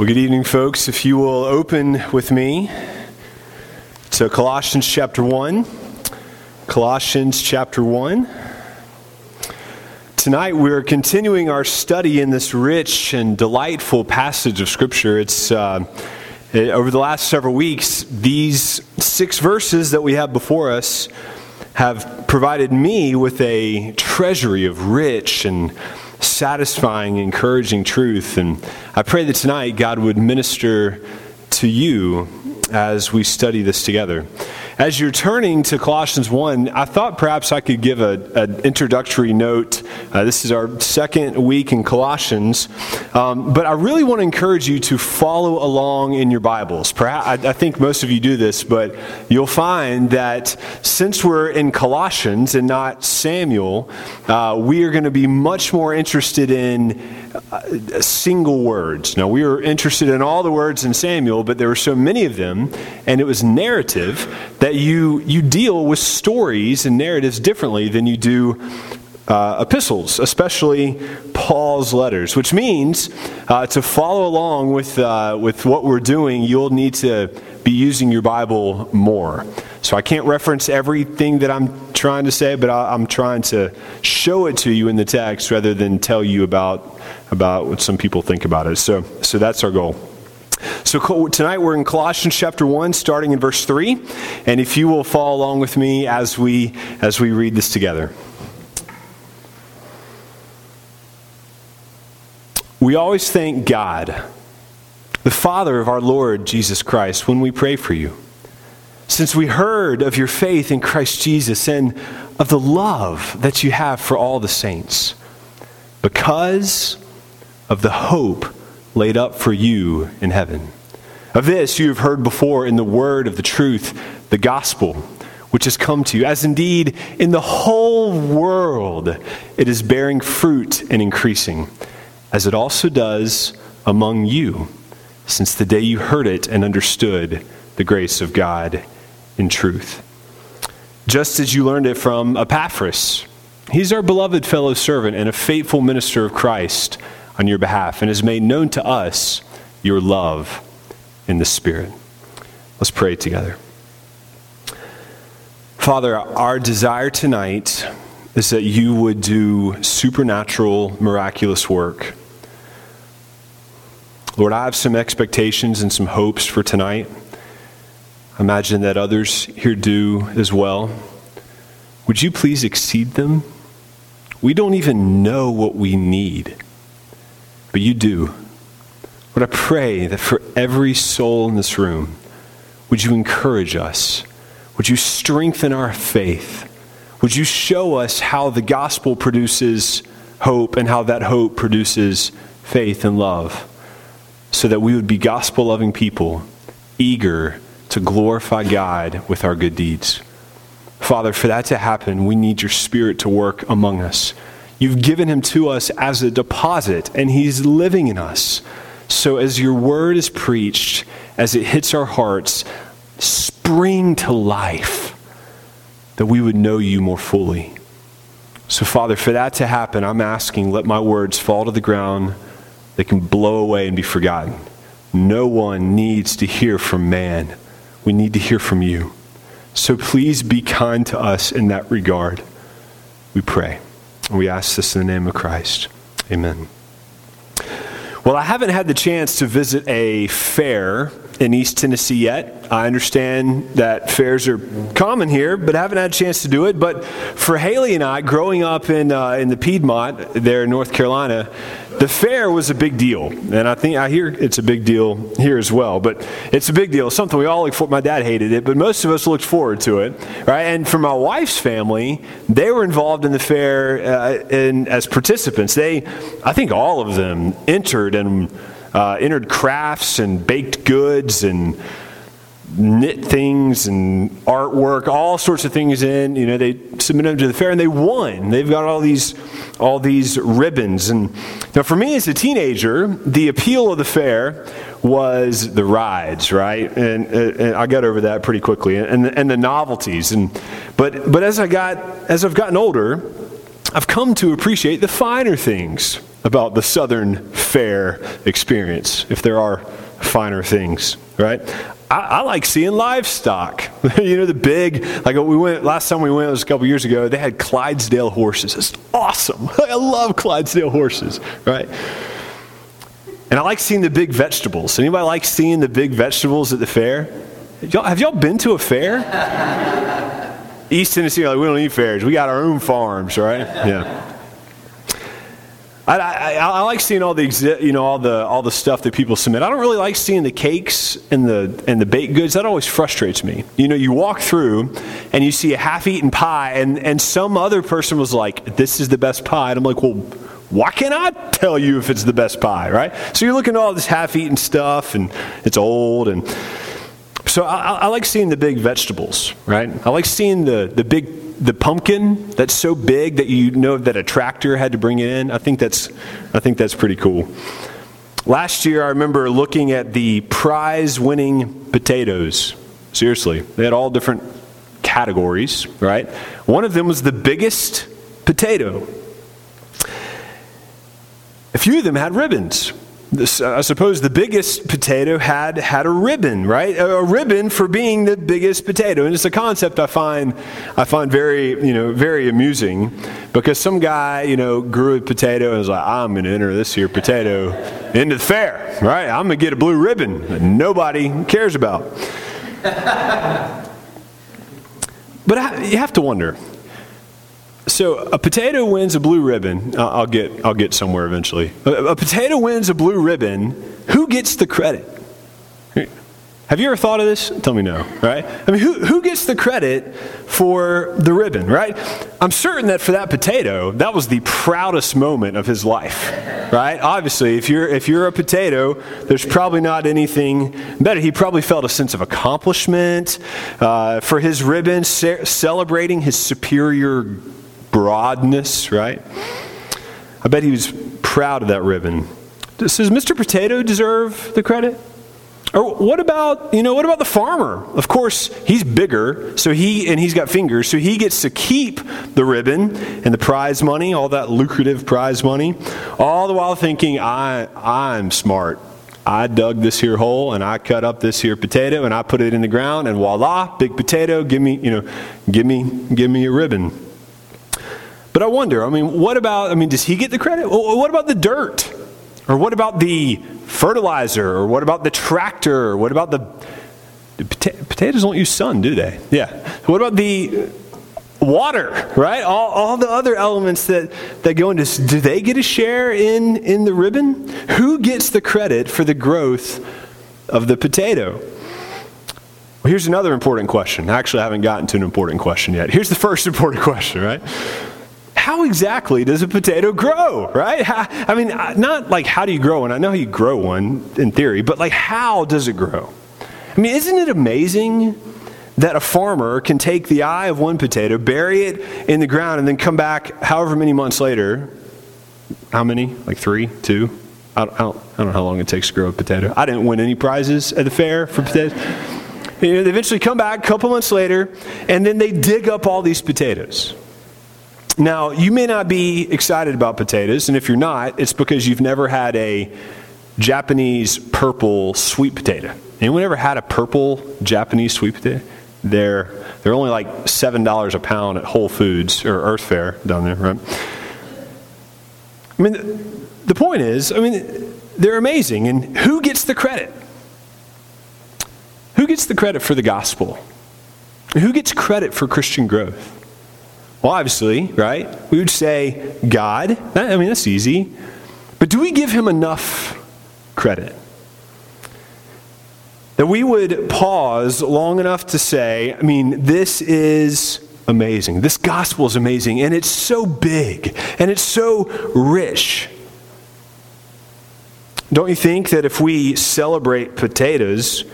Well, good evening, folks. If you will open with me to Colossians chapter 1. Colossians chapter 1. Tonight we're continuing our study in this rich and delightful passage of Scripture. It's uh, over the last several weeks, these six verses that we have before us have provided me with a treasury of rich and satisfying, encouraging truth. And I pray that tonight God would minister to you as we study this together. As you're turning to Colossians 1, I thought perhaps I could give an introductory note. Uh, this is our second week in Colossians, um, but I really want to encourage you to follow along in your Bibles. Perhaps, I, I think most of you do this, but you'll find that since we're in Colossians and not Samuel, uh, we are going to be much more interested in single words. Now, we were interested in all the words in Samuel, but there were so many of them, and it was narrative that you, you deal with stories and narratives differently than you do uh, epistles, especially Paul's letters, which means uh, to follow along with, uh, with what we're doing, you'll need to be using your Bible more. So I can't reference everything that I'm trying to say, but I, I'm trying to show it to you in the text rather than tell you about about what some people think about it. So, so that's our goal. So tonight we're in Colossians chapter 1 starting in verse 3 and if you will follow along with me as we as we read this together. We always thank God, the Father of our Lord Jesus Christ when we pray for you. Since we heard of your faith in Christ Jesus and of the love that you have for all the saints because of the hope laid up for you in heaven. Of this you have heard before in the word of the truth, the gospel, which has come to you, as indeed in the whole world it is bearing fruit and increasing, as it also does among you, since the day you heard it and understood the grace of God in truth. Just as you learned it from Epaphras, he's our beloved fellow servant and a faithful minister of Christ on your behalf and has made known to us your love in the Spirit. Let's pray together. Father, our desire tonight is that you would do supernatural, miraculous work. Lord, I have some expectations and some hopes for tonight. Imagine that others here do as well. Would you please exceed them? We don't even know what we need but you do. Lord, I pray that for every soul in this room, would you encourage us? Would you strengthen our faith? Would you show us how the gospel produces hope and how that hope produces faith and love so that we would be gospel loving people, eager to glorify God with our good deeds? Father, for that to happen, we need your spirit to work among us. You've given him to us as a deposit, and he's living in us. So as your word is preached, as it hits our hearts, spring to life that we would know you more fully. So, Father, for that to happen, I'm asking, let my words fall to the ground. They can blow away and be forgotten. No one needs to hear from man. We need to hear from you. So please be kind to us in that regard. We pray. And We ask this in the name of Christ. Amen. Well, I haven't had the chance to visit a fair in East Tennessee yet. I understand that fairs are common here, but haven't had a chance to do it. But for Haley and I, growing up in, uh, in the Piedmont there in North Carolina, the fair was a big deal. And I think I hear it's a big deal here as well. But it's a big deal. It's something we all look for. My dad hated it, but most of us looked forward to it. Right? And for my wife's family, they were involved in the fair uh, in, as participants. They, I think all of them entered and uh, entered crafts and baked goods and knit things and artwork, all sorts of things in. You know, they submitted them to the fair and they won. They've got all these, all these ribbons. And now, for me as a teenager, the appeal of the fair was the rides, right? And, and I got over that pretty quickly, and, and the novelties. And but but as I got as I've gotten older, I've come to appreciate the finer things about the Southern Fair experience, if there are finer things, right? I, I like seeing livestock. you know, the big, like we went, last time we went it was a couple years ago, they had Clydesdale horses. It's awesome. I love Clydesdale horses, right? And I like seeing the big vegetables. Anybody like seeing the big vegetables at the fair? Y'all, have y'all been to a fair? East Tennessee, like, we don't need fairs. We got our own farms, right? Yeah. I, I, I, like seeing all the you know all the all the stuff that people submit. I don't really like seeing the cakes and the and the baked goods. That always frustrates me. You know, you walk through and you see a half-eaten pie, and and some other person was like, "This is the best pie," and I'm like, "Well, why can't I tell you if it's the best pie?" Right? So you're looking at all this half-eaten stuff, and it's old, and so I, I like seeing the big vegetables. Right? I like seeing the the big the pumpkin that's so big that you know that a tractor had to bring it in. I think that's, I think that's pretty cool. Last year, I remember looking at the prize winning potatoes. Seriously, they had all different categories, right? One of them was the biggest potato. A few of them had ribbons. This, uh, I suppose the biggest potato had had a ribbon, right? A, a, ribbon for being the biggest potato, and it's a concept I find I find very you know very amusing because some guy you know grew a potato and was like, I'm going to enter this here potato into the fair, right? I'm going to get a blue ribbon that nobody cares about. but I, you have to wonder so a potato wins a blue ribbon. I'll get, I'll get somewhere eventually. A, potato wins a blue ribbon. Who gets the credit? Have you ever thought of this? Tell me no, right? I mean, who, who gets the credit for the ribbon, right? I'm certain that for that potato, that was the proudest moment of his life, right? Obviously, if you're, if you're a potato, there's probably not anything better. He probably felt a sense of accomplishment uh, for his ribbon, ce- celebrating his superior broadness, right? I bet he was proud of that ribbon. Does Mr. Potato deserve the credit? Or what about, you know, what about the farmer? Of course, he's bigger, so he and he's got fingers, so he gets to keep the ribbon and the prize money, all that lucrative prize money, all the while thinking, I I'm smart. I dug this here hole and I cut up this here potato and I put it in the ground and voila, big potato, give me, you know, give me give me a ribbon. But I wonder, I mean, what about, I mean, does he get the credit? What about the dirt? Or what about the fertilizer? Or what about the tractor? Or what about the, the pota- potatoes don't use sun, do they? Yeah. What about the water, right? All, all the other elements that, that go into do they get a share in, in the ribbon? Who gets the credit for the growth of the potato? Well, here's another important question. Actually, I haven't gotten to an important question yet. Here's the first important question, right? How exactly does a potato grow, right? How, I mean, uh, not like how do you grow one? I know how you grow one in theory, but like how does it grow? I mean, isn't it amazing that a farmer can take the eye of one potato, bury it in the ground, and then come back however many months later? How many? Like three, two? I don't, I don't, I don't know how long it takes to grow a potato. I didn't win any prizes at the fair for potatoes. You know, they eventually come back a couple months later, and then they dig up all these potatoes. Now, you may not be excited about potatoes, and if you're not, it's because you've never had a Japanese purple sweet potato. Anyone ever had a purple Japanese sweet potato? They're, they're only like $7 a pound at Whole Foods or Earth Fare down there, right? I mean, the point is, I mean, they're amazing. And who gets the credit? Who gets the credit for the gospel? Who gets credit for Christian growth? Well, obviously, right? We would say God. I mean, that's easy. But do we give him enough credit? That we would pause long enough to say, I mean, this is amazing. This gospel is amazing, and it's so big, and it's so rich. Don't you think that if we celebrate potatoes,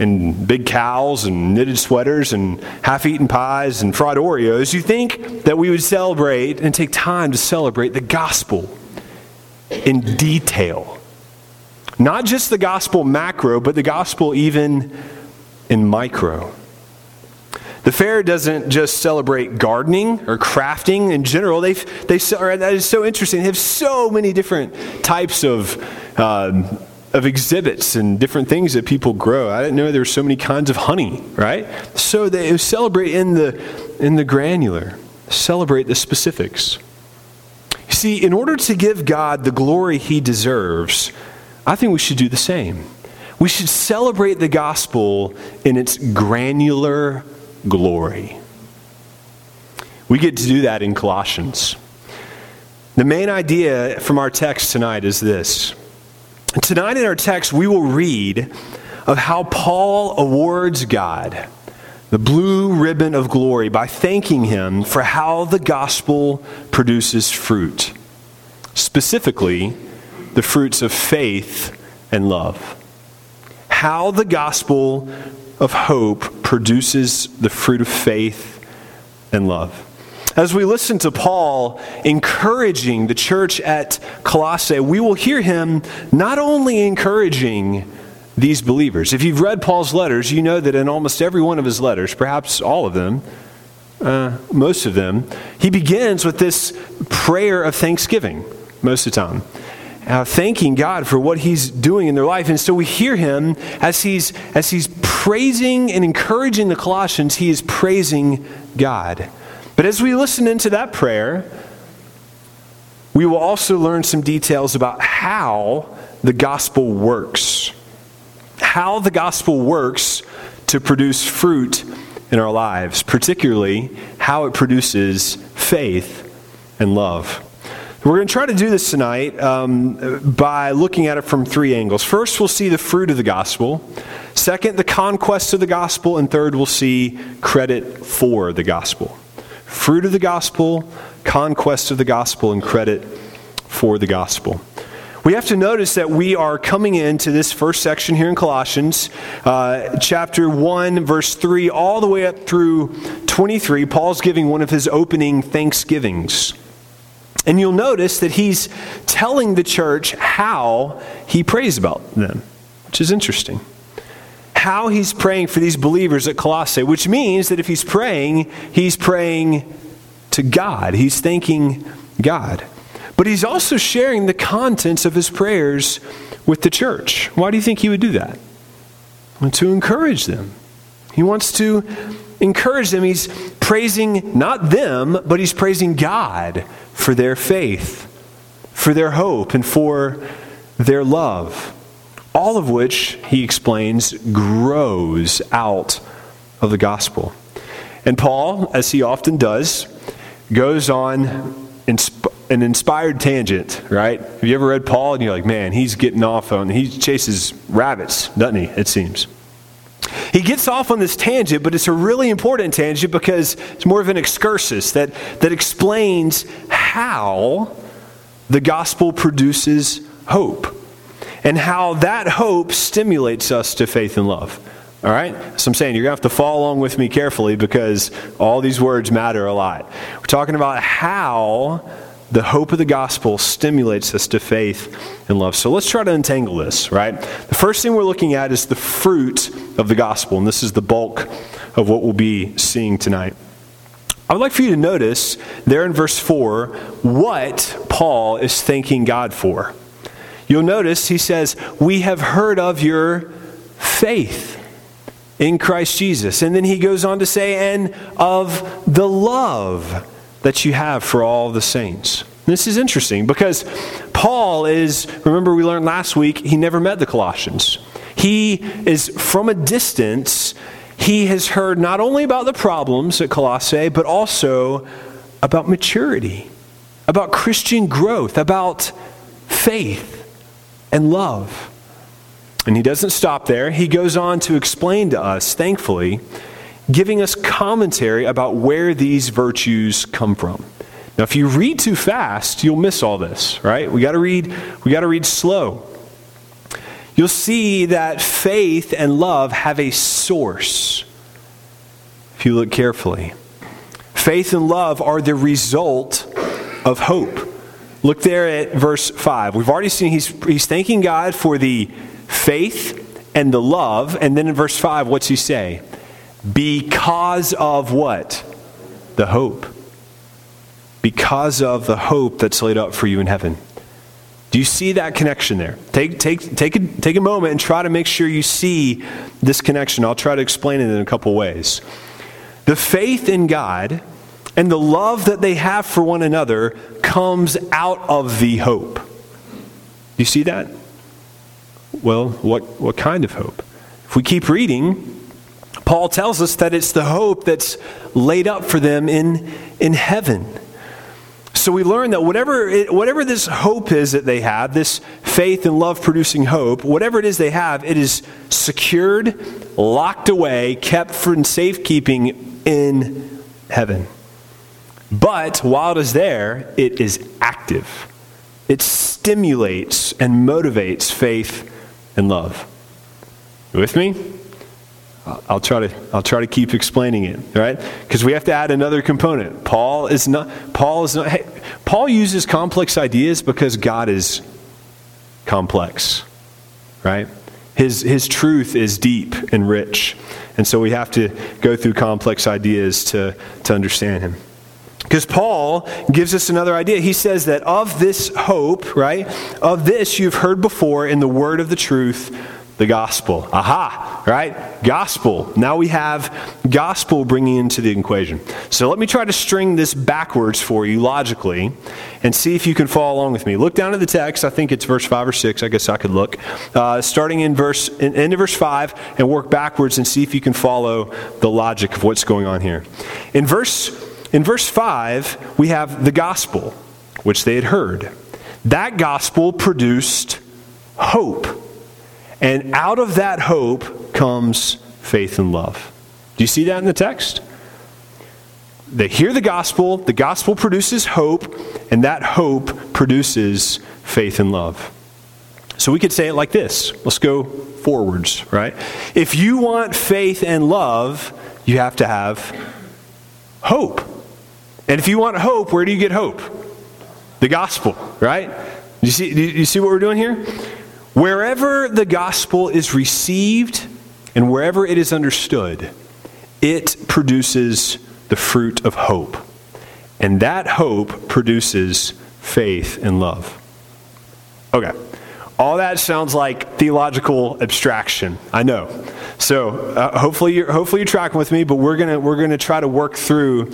and big cows and knitted sweaters and half eaten pies and fried Oreos, you think that we would celebrate and take time to celebrate the gospel in detail. Not just the gospel macro, but the gospel even in micro. The fair doesn't just celebrate gardening or crafting in general. They, they, that is so interesting. They have so many different types of. Uh, of exhibits and different things that people grow. I didn't know there were so many kinds of honey, right? So they celebrate in the in the granular, celebrate the specifics. See, in order to give God the glory he deserves, I think we should do the same. We should celebrate the gospel in its granular glory. We get to do that in Colossians. The main idea from our text tonight is this Tonight in our text, we will read of how Paul awards God the blue ribbon of glory by thanking him for how the gospel produces fruit, specifically, the fruits of faith and love. How the gospel of hope produces the fruit of faith and love. As we listen to Paul encouraging the church at Colossae, we will hear him not only encouraging these believers. If you've read Paul's letters, you know that in almost every one of his letters, perhaps all of them, uh, most of them, he begins with this prayer of thanksgiving most of the time. Uh, thanking God for what He's doing in their life, and so we hear Him as He's as He's praising and encouraging the Colossians. He is praising God. But as we listen into that prayer, we will also learn some details about how the gospel works. How the gospel works to produce fruit in our lives, particularly how it produces faith and love. We're going to try to do this tonight um, by looking at it from three angles. First, we'll see the fruit of the gospel. Second, the conquest of the gospel. And third, we'll see credit for the gospel fruit of the gospel, conquest of the gospel, and credit for the gospel. We have to notice that we are coming into this first section here in Colossians, uh, chapter 1, verse 3, all the way up through 23. Paul's giving one of his opening thanksgivings. And you'll notice that he's telling the church how he prays about them, which is interesting how he's praying for these believers at Colossae, which means that if he's praying, he's praying to God. He's thanking God. But he's also sharing the contents of his prayers with the church. Why do you think he would do that? Well, to encourage them. He wants to encourage them. He's praising not them, but he's praising God for their faith, for their hope, and for their love all of which, he explains, grows out of the gospel. And Paul, as he often does, goes on an inspired tangent, right? Have you ever read Paul and you're like, man, he's getting off on, he chases rabbits, doesn't he? It seems. He gets off on this tangent, but it's a really important tangent because it's more of an excursus that, that explains how the gospel produces hope and how that hope stimulates us to faith and love. All right? So I'm saying you're going to have to follow along with me carefully because all these words matter a lot. We're talking about how the hope of the gospel stimulates us to faith and love. So let's try to untangle this, right? The first thing we're looking at is the fruit of the gospel, and this is the bulk of what we'll be seeing tonight. I would like for you to notice there in verse 4 what Paul is thanking God for. You'll notice he says, We have heard of your faith in Christ Jesus. And then he goes on to say, And of the love that you have for all the saints. This is interesting because Paul is, remember we learned last week, he never met the Colossians. He is from a distance, he has heard not only about the problems at Colossae, but also about maturity, about Christian growth, about faith and love. And he doesn't stop there. He goes on to explain to us, thankfully, giving us commentary about where these virtues come from. Now, if you read too fast, you'll miss all this, right? We got to read we got to read slow. You'll see that faith and love have a source. If you look carefully, faith and love are the result of hope. Look there at verse 5. We've already seen he's, he's thanking God for the faith and the love. And then in verse 5, what's he say? Because of what? The hope. Because of the hope that's laid up for you in heaven. Do you see that connection there? Take, take, take, a, take a moment and try to make sure you see this connection. I'll try to explain it in a couple ways. The faith in God and the love that they have for one another comes out of the hope. You see that? Well, what, what kind of hope? If we keep reading, Paul tells us that it's the hope that's laid up for them in, in heaven. So we learn that whatever, it, whatever this hope is that they have, this faith and love producing hope, whatever it is they have, it is secured, locked away, kept for safekeeping in heaven. But while it is there, it is active. It stimulates and motivates faith and love. You with me? I'll try to I'll try to keep explaining it, right? Because we have to add another component. Paul is not Paul is not hey, Paul uses complex ideas because God is complex. Right? His his truth is deep and rich. And so we have to go through complex ideas to, to understand him. Because Paul gives us another idea. He says that of this hope, right, of this you've heard before in the word of the truth the gospel. Aha, right? Gospel. Now we have gospel bringing into the equation. So let me try to string this backwards for you logically and see if you can follow along with me. Look down at the text. I think it's verse 5 or 6. I guess I could look. Uh, starting in verse, in, end of verse 5 and work backwards and see if you can follow the logic of what's going on here. In verse, in verse 5, we have the gospel, which they had heard. That gospel produced hope and out of that hope comes faith and love. Do you see that in the text? They hear the gospel, the gospel produces hope, and that hope produces faith and love. So we could say it like this. Let's go forwards, right? If you want faith and love, you have to have hope. And if you want hope, where do you get hope? The gospel, right? You see, you see what we're doing here? Wherever the gospel is received and wherever it is understood, it produces the fruit of hope. And that hope produces faith and love. Okay. All that sounds like theological abstraction. I know. So uh, hopefully, you're, hopefully you're tracking with me. But we're gonna we're gonna try to work through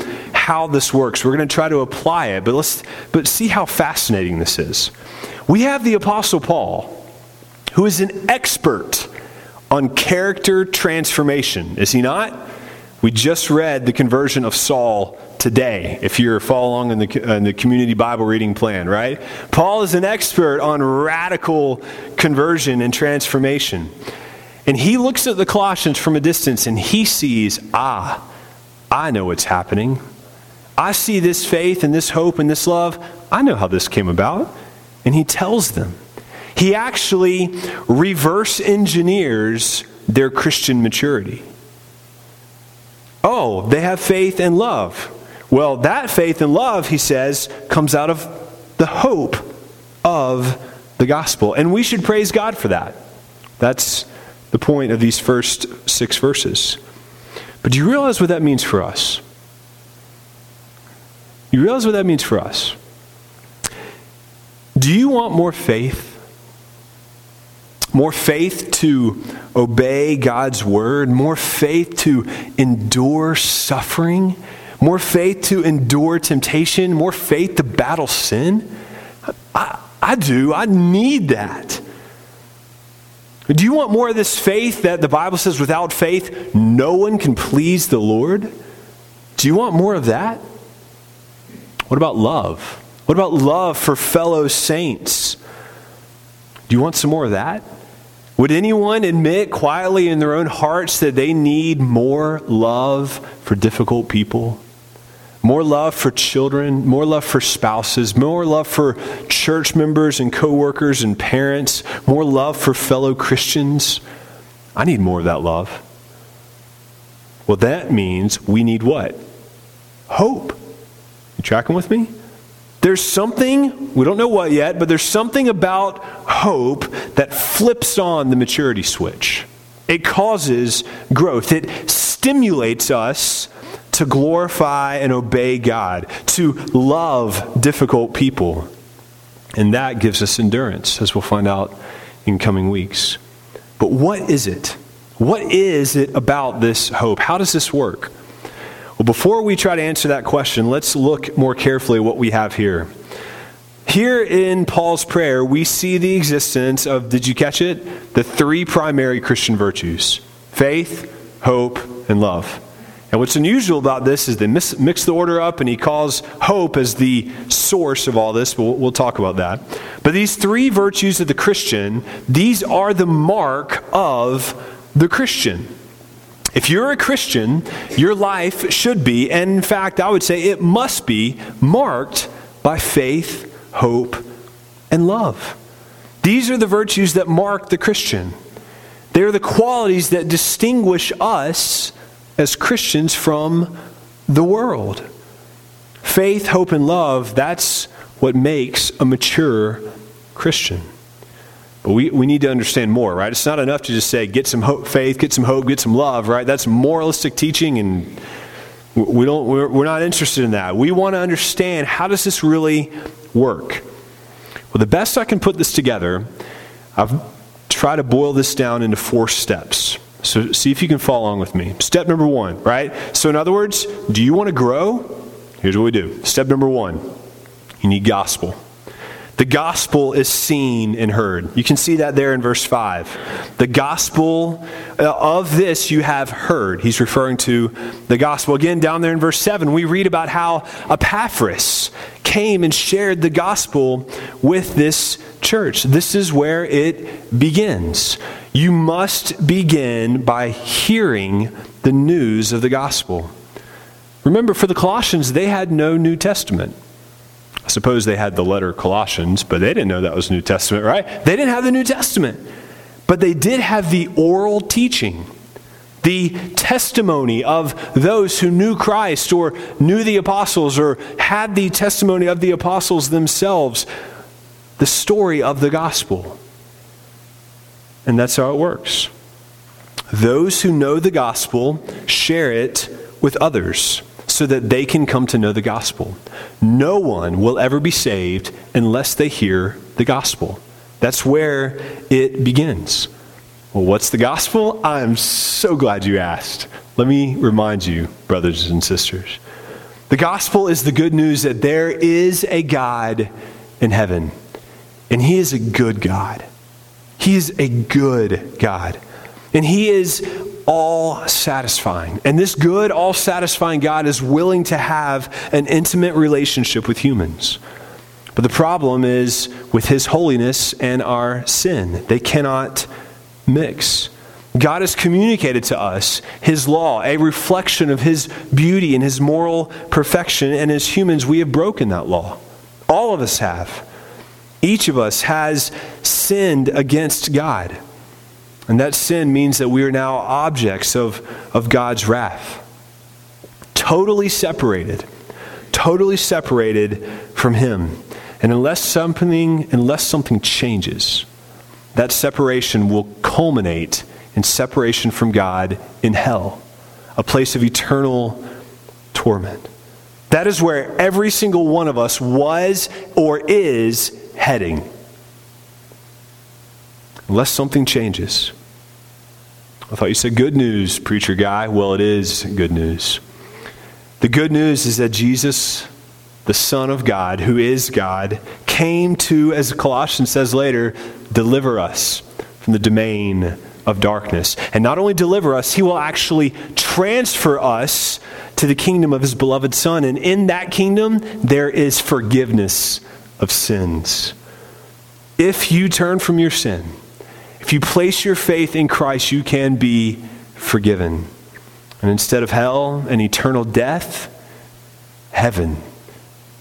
how this works. We're gonna try to apply it. But let's but see how fascinating this is. We have the Apostle Paul, who is an expert on character transformation, is he not? We just read the conversion of Saul today, if you're following in the, in the community Bible reading plan, right? Paul is an expert on radical conversion and transformation. And he looks at the Colossians from a distance and he sees, ah, I know what's happening. I see this faith and this hope and this love. I know how this came about. And he tells them. He actually reverse engineers their Christian maturity. Oh, they have faith and love. Well, that faith and love, he says, comes out of the hope of the gospel. And we should praise God for that. That's the point of these first six verses. But do you realize what that means for us? You realize what that means for us? Do you want more faith? more faith to obey God's word, more faith to endure suffering, more faith to endure temptation, more faith to battle sin? I, I do. I need that. Do you want more of this faith that the Bible says without faith no one can please the Lord? Do you want more of that? What about love? What about love for fellow saints? Do you want some more of that? Would anyone admit quietly in their own hearts that they need more love for difficult people? More love for children, more love for spouses, more love for church members and coworkers and parents, more love for fellow Christians. I need more of that love. Well, that means we need what? Hope. Tracking with me? There's something, we don't know what yet, but there's something about hope that flips on the maturity switch. It causes growth, it stimulates us to glorify and obey God, to love difficult people. And that gives us endurance, as we'll find out in coming weeks. But what is it? What is it about this hope? How does this work? Well, before we try to answer that question, let's look more carefully at what we have here. Here in Paul's prayer, we see the existence of, did you catch it? The three primary Christian virtues faith, hope, and love. And what's unusual about this is they mix the order up, and he calls hope as the source of all this. But we'll, we'll talk about that. But these three virtues of the Christian, these are the mark of the Christian. If you're a Christian, your life should be, and in fact, I would say it must be, marked by faith, hope, and love. These are the virtues that mark the Christian. They are the qualities that distinguish us as Christians from the world. Faith, hope, and love, that's what makes a mature Christian. We, we need to understand more, right? It's not enough to just say, get some hope, faith, get some hope, get some love, right? That's moralistic teaching, and we don't, we're, we're not interested in that. We want to understand how does this really work? Well, the best I can put this together, I've tried to boil this down into four steps. So see if you can follow along with me. Step number one, right? So, in other words, do you want to grow? Here's what we do. Step number one you need gospel. The gospel is seen and heard. You can see that there in verse 5. The gospel uh, of this you have heard. He's referring to the gospel. Again, down there in verse 7, we read about how Epaphras came and shared the gospel with this church. This is where it begins. You must begin by hearing the news of the gospel. Remember, for the Colossians, they had no New Testament. I suppose they had the letter Colossians, but they didn't know that was New Testament, right? They didn't have the New Testament. But they did have the oral teaching, the testimony of those who knew Christ or knew the apostles or had the testimony of the apostles themselves, the story of the gospel. And that's how it works. Those who know the gospel share it with others so that they can come to know the gospel. No one will ever be saved unless they hear the gospel. That's where it begins. Well, what's the gospel? I'm so glad you asked. Let me remind you, brothers and sisters. The gospel is the good news that there is a God in heaven, and He is a good God. He is a good God. And He is all satisfying. And this good, all satisfying God is willing to have an intimate relationship with humans. But the problem is with his holiness and our sin, they cannot mix. God has communicated to us his law, a reflection of his beauty and his moral perfection, and as humans, we have broken that law. All of us have. Each of us has sinned against God. And that sin means that we are now objects of, of God's wrath. Totally separated. Totally separated from Him. And unless something, unless something changes, that separation will culminate in separation from God in hell, a place of eternal torment. That is where every single one of us was or is heading unless something changes. I thought you said good news, preacher guy. Well, it is good news. The good news is that Jesus, the Son of God, who is God, came to, as Colossians says later, deliver us from the domain of darkness. And not only deliver us, he will actually transfer us to the kingdom of his beloved Son. And in that kingdom, there is forgiveness of sins. If you turn from your sin, if you place your faith in Christ, you can be forgiven. And instead of hell and eternal death, heaven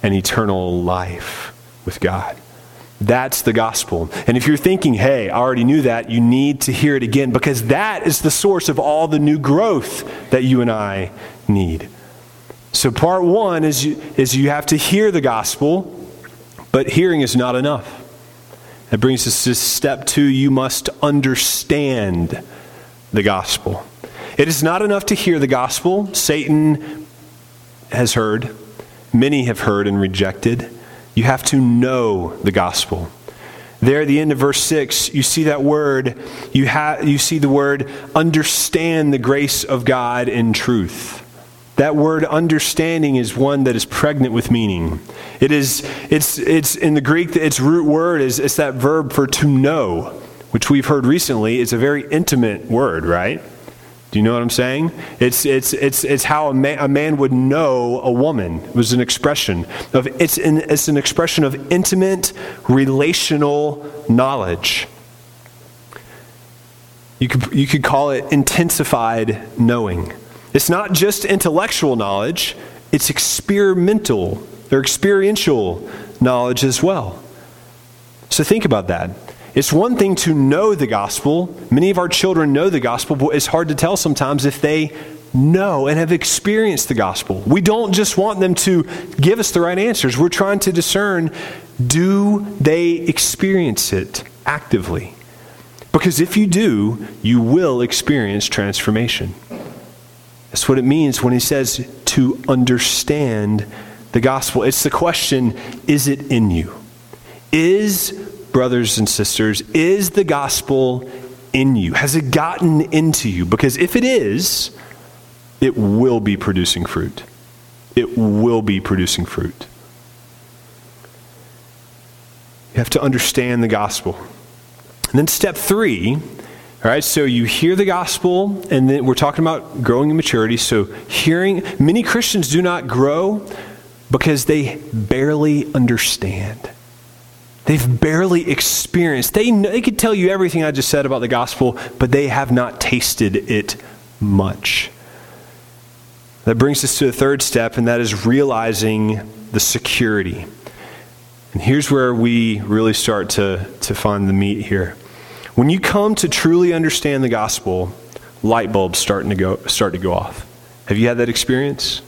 and eternal life with God. That's the gospel. And if you're thinking, hey, I already knew that, you need to hear it again because that is the source of all the new growth that you and I need. So, part one is you, is you have to hear the gospel, but hearing is not enough. That brings us to step two you must understand the gospel. It is not enough to hear the gospel. Satan has heard, many have heard and rejected. You have to know the gospel. There at the end of verse 6, you see that word, you, ha- you see the word understand the grace of God in truth. That word understanding is one that is pregnant with meaning. It is, it's, it's in the Greek, its root word is it's that verb for to know, which we've heard recently is a very intimate word, right? Do you know what I'm saying? It's, it's, it's, it's how a man, a man would know a woman. It was an expression of, it's an, it's an expression of intimate relational knowledge. You could, you could call it intensified knowing. It's not just intellectual knowledge, it's experimental or experiential knowledge as well. So think about that. It's one thing to know the gospel. Many of our children know the gospel, but it's hard to tell sometimes if they know and have experienced the gospel. We don't just want them to give us the right answers. We're trying to discern do they experience it actively? Because if you do, you will experience transformation. That's what it means when he says to understand the gospel. It's the question is it in you? Is, brothers and sisters, is the gospel in you? Has it gotten into you? Because if it is, it will be producing fruit. It will be producing fruit. You have to understand the gospel. And then step three all right, so you hear the gospel, and then we're talking about growing in maturity. So, hearing, many Christians do not grow because they barely understand. They've barely experienced. They, they could tell you everything I just said about the gospel, but they have not tasted it much. That brings us to the third step, and that is realizing the security. And here's where we really start to, to find the meat here. When you come to truly understand the gospel, light bulbs starting to go start to go off. Have you had that experience?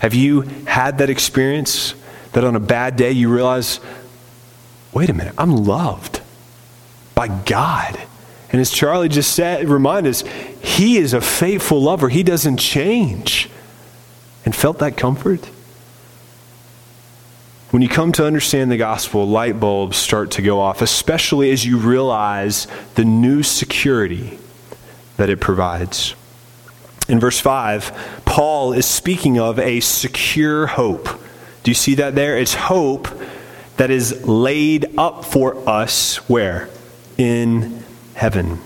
Have you had that experience that on a bad day you realize, wait a minute, I'm loved by God. And as Charlie just said, remind us, he is a faithful lover. He doesn't change. And felt that comfort? When you come to understand the gospel, light bulbs start to go off, especially as you realize the new security that it provides. In verse 5, Paul is speaking of a secure hope. Do you see that there? It's hope that is laid up for us where? In heaven.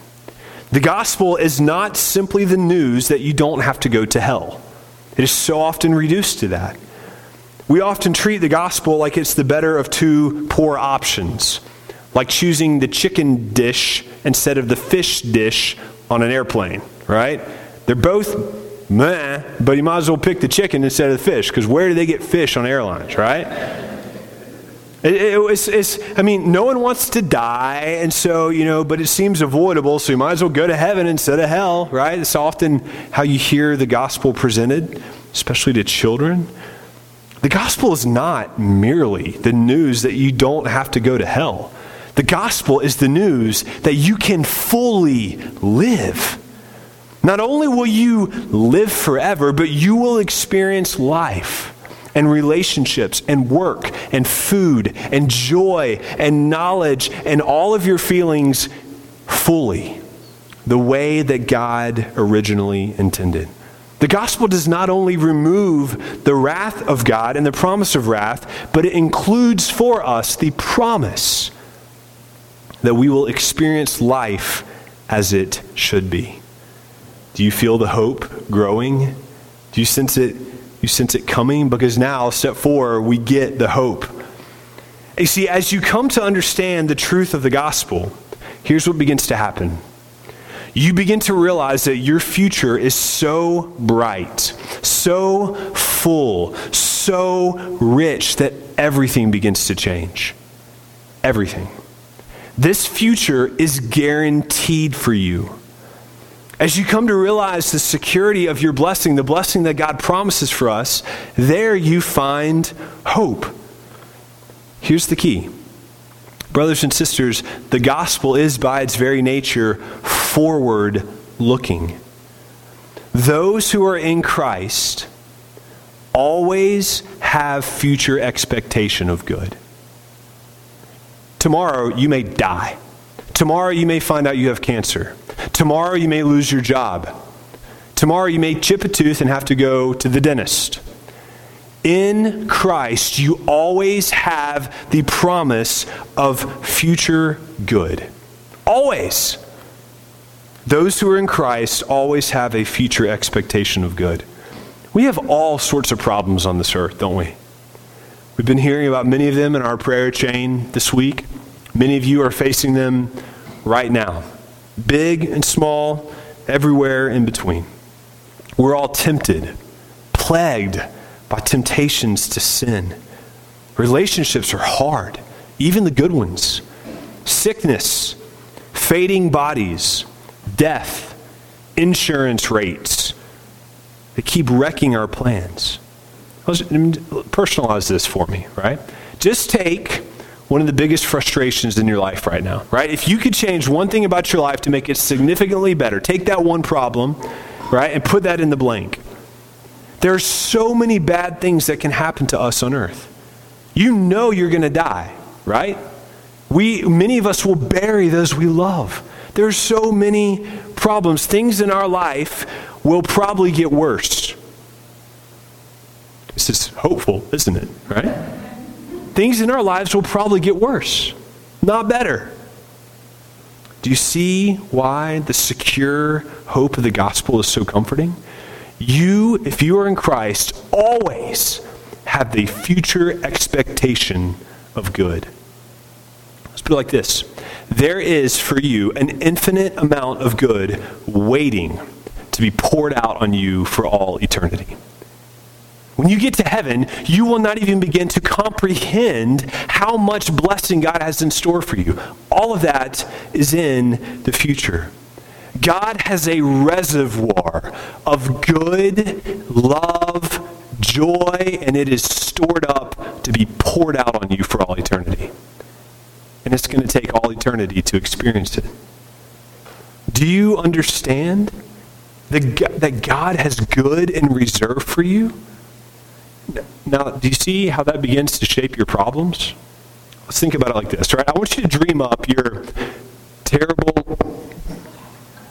The gospel is not simply the news that you don't have to go to hell. It is so often reduced to that. We often treat the gospel like it's the better of two poor options, like choosing the chicken dish instead of the fish dish on an airplane, right? They're both meh, but you might as well pick the chicken instead of the fish, because where do they get fish on airlines, right? It, it, it's, it's, I mean, no one wants to die, and so, you know, but it seems avoidable, so you might as well go to heaven instead of hell, right? It's often how you hear the gospel presented, especially to children. The gospel is not merely the news that you don't have to go to hell. The gospel is the news that you can fully live. Not only will you live forever, but you will experience life and relationships and work and food and joy and knowledge and all of your feelings fully, the way that God originally intended. The gospel does not only remove the wrath of God and the promise of wrath, but it includes for us the promise that we will experience life as it should be. Do you feel the hope growing? Do you sense it? You sense it coming? Because now, step four, we get the hope. You see, as you come to understand the truth of the gospel, here's what begins to happen you begin to realize that your future is so bright, so full, so rich that everything begins to change. Everything. This future is guaranteed for you. As you come to realize the security of your blessing, the blessing that God promises for us, there you find hope. Here's the key Brothers and sisters, the gospel is by its very nature forward looking. Those who are in Christ always have future expectation of good. Tomorrow, you may die. Tomorrow, you may find out you have cancer. Tomorrow, you may lose your job. Tomorrow, you may chip a tooth and have to go to the dentist. In Christ, you always have the promise of future good. Always. Those who are in Christ always have a future expectation of good. We have all sorts of problems on this earth, don't we? We've been hearing about many of them in our prayer chain this week. Many of you are facing them right now, big and small, everywhere in between. We're all tempted, plagued by temptations to sin. Relationships are hard, even the good ones. Sickness, fading bodies, death, insurance rates. They keep wrecking our plans. Personalize this for me, right? Just take one of the biggest frustrations in your life right now, right? If you could change one thing about your life to make it significantly better, take that one problem, right, and put that in the blank. There are so many bad things that can happen to us on earth. You know you're going to die, right? We, many of us will bury those we love. There are so many problems. Things in our life will probably get worse. This is hopeful, isn't it? Right? Things in our lives will probably get worse, not better. Do you see why the secure hope of the gospel is so comforting? You, if you are in Christ, always have the future expectation of good. Let's put it like this there is for you an infinite amount of good waiting to be poured out on you for all eternity. When you get to heaven, you will not even begin to comprehend how much blessing God has in store for you. All of that is in the future. God has a reservoir of good, love, joy, and it is stored up to be poured out on you for all eternity. And it's going to take all eternity to experience it. Do you understand that God has good in reserve for you? Now, do you see how that begins to shape your problems? Let's think about it like this, right? I want you to dream up your terrible